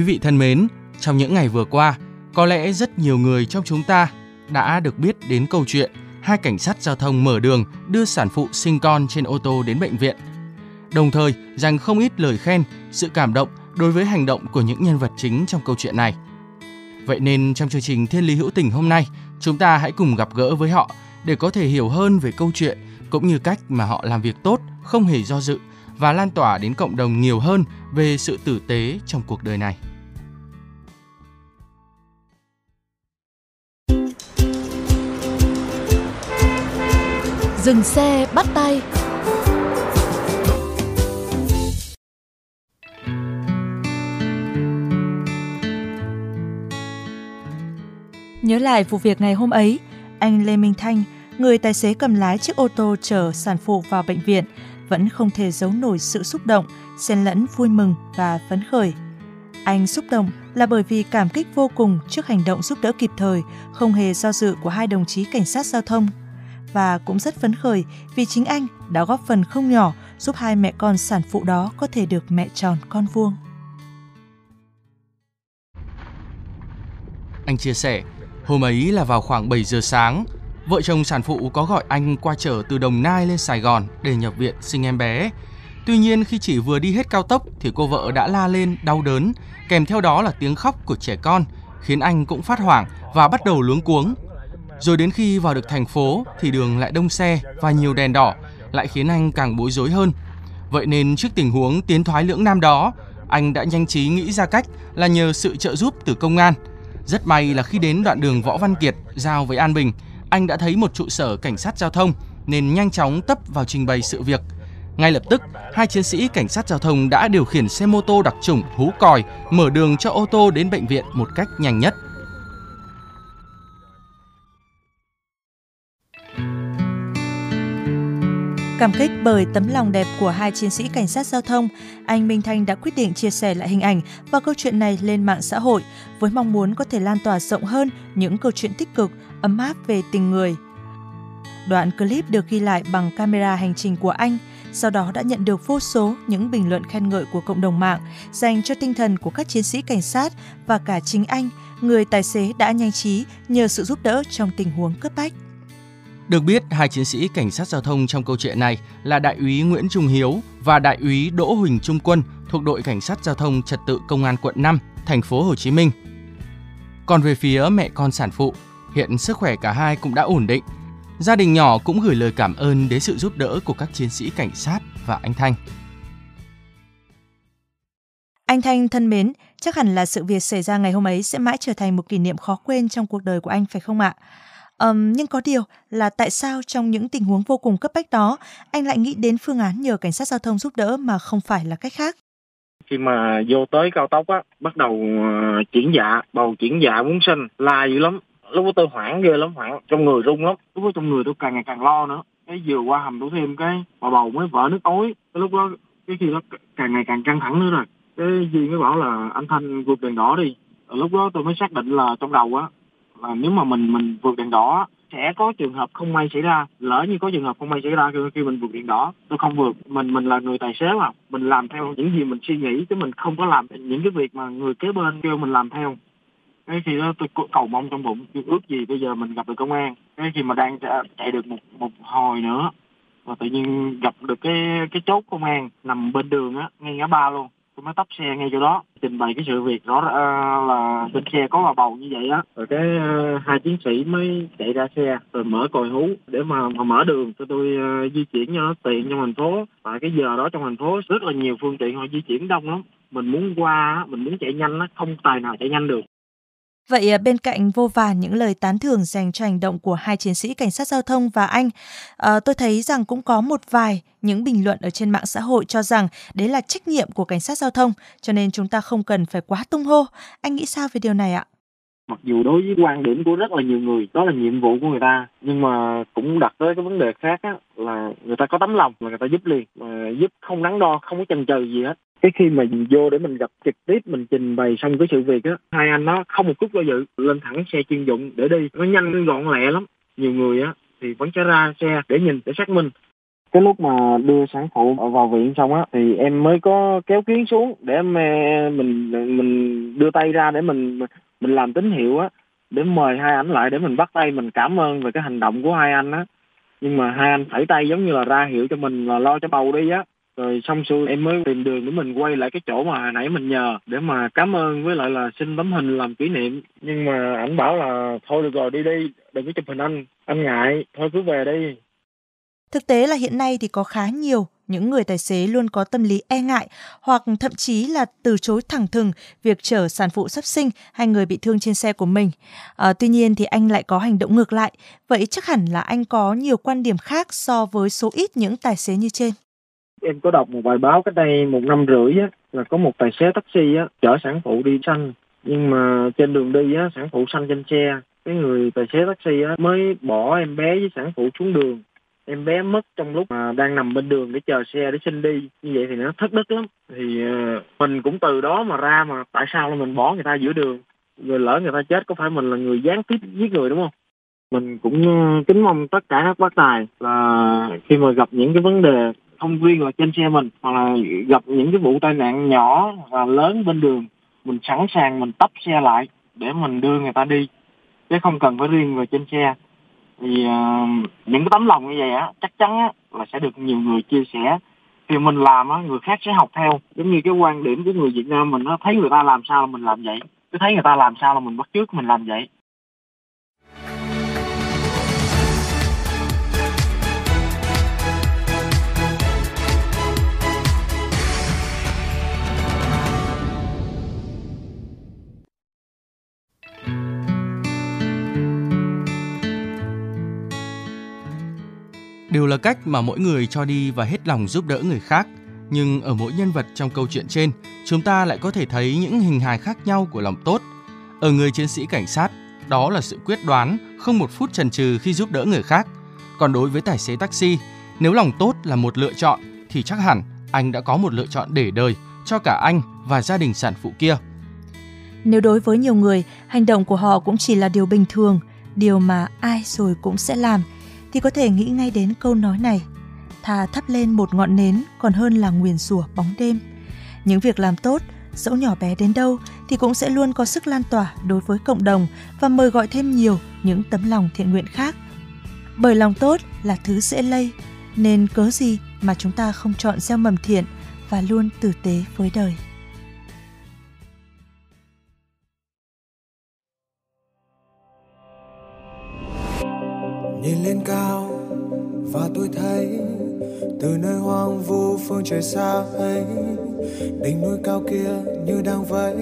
Quý vị thân mến, trong những ngày vừa qua, có lẽ rất nhiều người trong chúng ta đã được biết đến câu chuyện hai cảnh sát giao thông mở đường đưa sản phụ sinh con trên ô tô đến bệnh viện. Đồng thời dành không ít lời khen, sự cảm động đối với hành động của những nhân vật chính trong câu chuyện này. Vậy nên trong chương trình Thiên lý hữu tình hôm nay, chúng ta hãy cùng gặp gỡ với họ để có thể hiểu hơn về câu chuyện cũng như cách mà họ làm việc tốt, không hề do dự và lan tỏa đến cộng đồng nhiều hơn về sự tử tế trong cuộc đời này. Dừng xe bắt tay Nhớ lại vụ việc ngày hôm ấy, anh Lê Minh Thanh, người tài xế cầm lái chiếc ô tô chở sản phụ vào bệnh viện, vẫn không thể giấu nổi sự xúc động, xen lẫn vui mừng và phấn khởi. Anh xúc động là bởi vì cảm kích vô cùng trước hành động giúp đỡ kịp thời, không hề do dự của hai đồng chí cảnh sát giao thông. Và cũng rất phấn khởi vì chính anh đã góp phần không nhỏ giúp hai mẹ con sản phụ đó có thể được mẹ tròn con vuông. Anh chia sẻ, hôm ấy là vào khoảng 7 giờ sáng, vợ chồng sản phụ có gọi anh qua chở từ Đồng Nai lên Sài Gòn để nhập viện sinh em bé. Tuy nhiên khi chỉ vừa đi hết cao tốc thì cô vợ đã la lên đau đớn, kèm theo đó là tiếng khóc của trẻ con, khiến anh cũng phát hoảng và bắt đầu luống cuống. Rồi đến khi vào được thành phố thì đường lại đông xe và nhiều đèn đỏ, lại khiến anh càng bối rối hơn. Vậy nên trước tình huống tiến thoái lưỡng nan đó, anh đã nhanh trí nghĩ ra cách là nhờ sự trợ giúp từ công an. Rất may là khi đến đoạn đường Võ Văn Kiệt giao với An Bình, anh đã thấy một trụ sở cảnh sát giao thông nên nhanh chóng tấp vào trình bày sự việc. Ngay lập tức, hai chiến sĩ cảnh sát giao thông đã điều khiển xe mô tô đặc trùng hú còi, mở đường cho ô tô đến bệnh viện một cách nhanh nhất. Cảm kích bởi tấm lòng đẹp của hai chiến sĩ cảnh sát giao thông, anh Minh Thanh đã quyết định chia sẻ lại hình ảnh và câu chuyện này lên mạng xã hội với mong muốn có thể lan tỏa rộng hơn những câu chuyện tích cực, ấm áp về tình người. Đoạn clip được ghi lại bằng camera hành trình của anh, sau đó đã nhận được vô số những bình luận khen ngợi của cộng đồng mạng dành cho tinh thần của các chiến sĩ cảnh sát và cả chính anh, người tài xế đã nhanh trí nhờ sự giúp đỡ trong tình huống cấp bách. Được biết, hai chiến sĩ cảnh sát giao thông trong câu chuyện này là Đại úy Nguyễn Trung Hiếu và Đại úy Đỗ Huỳnh Trung Quân thuộc đội cảnh sát giao thông trật tự công an quận 5, thành phố Hồ Chí Minh. Còn về phía mẹ con sản phụ, hiện sức khỏe cả hai cũng đã ổn định. Gia đình nhỏ cũng gửi lời cảm ơn đến sự giúp đỡ của các chiến sĩ cảnh sát và anh Thanh. Anh Thanh thân mến, chắc hẳn là sự việc xảy ra ngày hôm ấy sẽ mãi trở thành một kỷ niệm khó quên trong cuộc đời của anh phải không ạ? Um, nhưng có điều là tại sao trong những tình huống vô cùng cấp bách đó, anh lại nghĩ đến phương án nhờ cảnh sát giao thông giúp đỡ mà không phải là cách khác? khi mà vô tới cao tốc á bắt đầu ờ, chuyển dạ bầu chuyển dạ muốn sinh la dữ lắm. Lúc đó tôi hoảng ghê lắm hoảng trong người run lắm. Lúc đó trong người tôi càng ngày càng lo nữa. Cái vừa qua hầm đủ thêm cái bà bầu mới vỡ nước ối. Cái lúc đó cái khi đó càng ngày càng căng thẳng nữa rồi. Cái gì mới bảo là anh thanh vượt đèn đỏ đi. Lúc đó tôi mới xác định là trong đầu á và nếu mà mình mình vượt đèn đỏ sẽ có trường hợp không may xảy ra. Lỡ như có trường hợp không may xảy ra khi, khi mình vượt đèn đỏ tôi không vượt. Mình mình là người tài xế mà. Mình làm theo những gì mình suy nghĩ chứ mình không có làm những cái việc mà người kế bên kêu mình làm theo. Cái khi đó tôi cầu mong trong bụng tôi ước gì bây giờ mình gặp được công an. Cái khi mà đang chạy, chạy được một một hồi nữa và tự nhiên gặp được cái cái chốt công an nằm bên đường á ngay ngã ba luôn tôi mới tấp xe ngay chỗ đó. Trình bày cái sự việc rõ uh, là bên xe có bà bầu như vậy á. Rồi cái uh, hai chiến sĩ mới chạy ra xe rồi mở còi hú để mà, mà mở đường. Cho tôi uh, di chuyển cho nó tiện trong thành phố. Tại cái giờ đó trong thành phố rất là nhiều phương tiện họ di chuyển đông lắm. Mình muốn qua á, mình muốn chạy nhanh nó không tài nào chạy nhanh được. Vậy à, bên cạnh vô vàn những lời tán thưởng dành cho hành động của hai chiến sĩ cảnh sát giao thông và anh, à, tôi thấy rằng cũng có một vài những bình luận ở trên mạng xã hội cho rằng đấy là trách nhiệm của cảnh sát giao thông, cho nên chúng ta không cần phải quá tung hô. Anh nghĩ sao về điều này ạ? mặc dù đối với quan điểm của rất là nhiều người đó là nhiệm vụ của người ta nhưng mà cũng đặt tới cái vấn đề khác á là người ta có tấm lòng là người ta giúp liền mà giúp không đắn đo không có chần chừ gì hết cái khi mà mình vô để mình gặp trực tiếp, mình trình bày xong cái sự việc á, hai anh nó không một chút do dự, lên thẳng xe chuyên dụng để đi. Nó nhanh gọn lẹ lắm. Nhiều người á thì vẫn sẽ ra xe để nhìn, để xác minh. Cái lúc mà đưa sản phụ vào viện xong á, thì em mới có kéo kiến xuống để em ờ, mình mình đưa tay ra để mình mình làm tín hiệu á, để mời hai anh lại để mình bắt tay, mình cảm ơn về cái hành động của hai anh á. Nhưng mà hai anh phải tay giống như là ra hiệu cho mình là lo cho bầu đi á rồi xong xuôi em mới tìm đường để mình quay lại cái chỗ mà hồi nãy mình nhờ để mà cảm ơn với lại là xin tấm hình làm kỷ niệm nhưng mà ảnh bảo là thôi được rồi đi đi đừng có chụp hình anh anh ngại thôi cứ về đi Thực tế là hiện nay thì có khá nhiều những người tài xế luôn có tâm lý e ngại hoặc thậm chí là từ chối thẳng thừng việc chở sản phụ sắp sinh hay người bị thương trên xe của mình. À, tuy nhiên thì anh lại có hành động ngược lại. Vậy chắc hẳn là anh có nhiều quan điểm khác so với số ít những tài xế như trên. Em có đọc một bài báo cách đây một năm rưỡi á, là có một tài xế taxi á, chở sản phụ đi xanh. Nhưng mà trên đường đi á, sản phụ xanh trên xe. Cái người tài xế taxi á, mới bỏ em bé với sản phụ xuống đường. Em bé mất trong lúc mà đang nằm bên đường để chờ xe để xin đi. Như vậy thì nó thất đức lắm. Thì ờ, mình cũng từ đó mà ra mà tại sao là mình bỏ người ta giữa đường? Rồi lỡ người ta chết có phải mình là người gián tiếp giết người đúng không? Mình cũng ờ, kính mong tất cả các bác tài là khi mà gặp những cái vấn đề không riêng là trên xe mình hoặc là gặp những cái vụ tai nạn nhỏ và lớn bên đường mình sẵn sàng mình tấp xe lại để mình đưa người ta đi. Chứ không cần phải riêng về trên xe. Thì uh, những cái tấm lòng như vậy á chắc chắn á, là sẽ được nhiều người chia sẻ. Thì mình làm á người khác sẽ học theo. Giống như cái quan điểm của người Việt Nam mình nó thấy người ta làm sao là mình làm vậy. Cứ thấy người ta làm sao là mình bắt chước mình làm vậy. Đều là cách mà mỗi người cho đi và hết lòng giúp đỡ người khác. Nhưng ở mỗi nhân vật trong câu chuyện trên, chúng ta lại có thể thấy những hình hài khác nhau của lòng tốt. Ở người chiến sĩ cảnh sát, đó là sự quyết đoán, không một phút chần chừ khi giúp đỡ người khác. Còn đối với tài xế taxi, nếu lòng tốt là một lựa chọn thì chắc hẳn anh đã có một lựa chọn để đời cho cả anh và gia đình sản phụ kia. Nếu đối với nhiều người, hành động của họ cũng chỉ là điều bình thường, điều mà ai rồi cũng sẽ làm – thì có thể nghĩ ngay đến câu nói này. Thà thắp lên một ngọn nến, còn hơn là nguyền rủa bóng đêm. Những việc làm tốt, dẫu nhỏ bé đến đâu, thì cũng sẽ luôn có sức lan tỏa đối với cộng đồng và mời gọi thêm nhiều những tấm lòng thiện nguyện khác. Bởi lòng tốt là thứ dễ lây, nên cớ gì mà chúng ta không chọn gieo mầm thiện và luôn tử tế với đời? Nhìn lên cao, và tôi thấy từ nơi hoang vu phương trời xa ấy, đỉnh núi cao kia như đang vẫy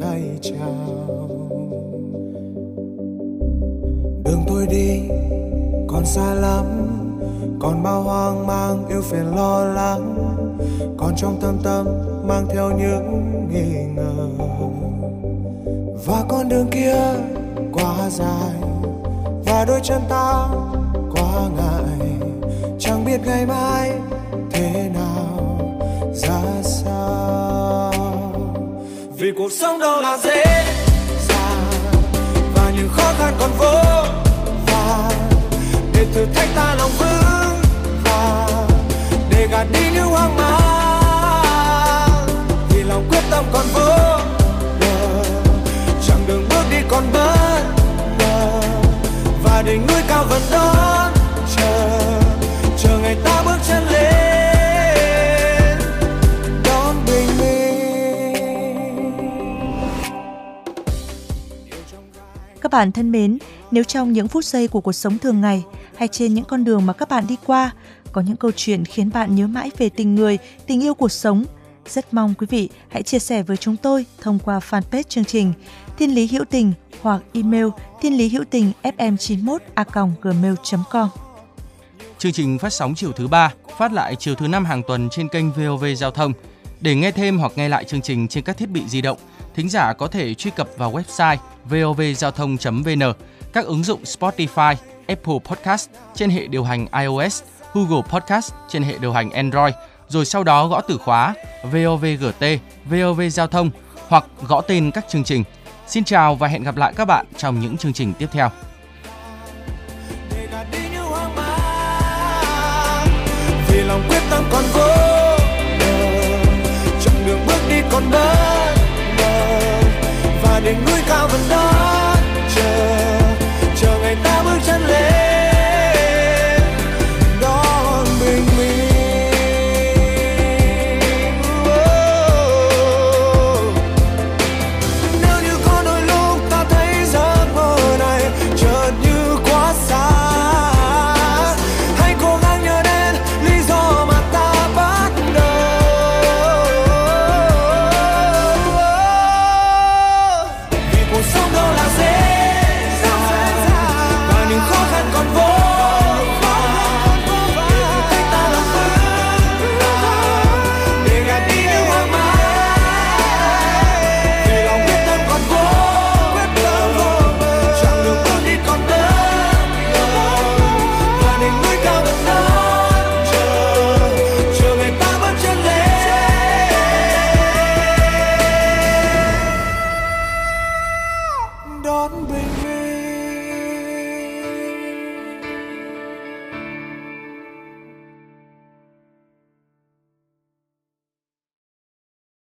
tay chào. Đường tôi đi, còn xa lắm, còn bao hoang mang yêu phiền lo lắng, còn trong tâm tâm mang theo những nghi ngờ. Và con đường kia quá dài và đôi chân ta quá ngại, chẳng biết ngày mai thế nào, ra sao. Vì cuộc sống đâu là dễ dàng, và những khó khăn còn vô vàn. Để thử thách ta lòng vững vàng, để gạt đi những hoang mang. Vì lòng quyết tâm còn vô bờ chẳng đường bước đi còn bất đỉnh núi cao vẫn đó chờ chờ ngày ta bước chân lên, đón bình minh. Các bạn thân mến, nếu trong những phút giây của cuộc sống thường ngày hay trên những con đường mà các bạn đi qua, có những câu chuyện khiến bạn nhớ mãi về tình người, tình yêu cuộc sống, rất mong quý vị hãy chia sẻ với chúng tôi thông qua fanpage chương trình thiên lý hữu tình hoặc email thiên lý hữu tình fm91 a gmail.com. Chương trình phát sóng chiều thứ ba, phát lại chiều thứ năm hàng tuần trên kênh VOV Giao thông. Để nghe thêm hoặc nghe lại chương trình trên các thiết bị di động, thính giả có thể truy cập vào website vovgiao thông.vn, các ứng dụng Spotify, Apple Podcast trên hệ điều hành iOS, Google Podcast trên hệ điều hành Android, rồi sau đó gõ từ khóa VOVGT, VOV Giao thông hoặc gõ tên các chương trình. Xin chào và hẹn gặp lại các bạn trong những chương trình tiếp theo. vì lòng quyết tâm còn vô chặng đường bước đi còn bất ngờ, và đỉnh núi cao vẫn đó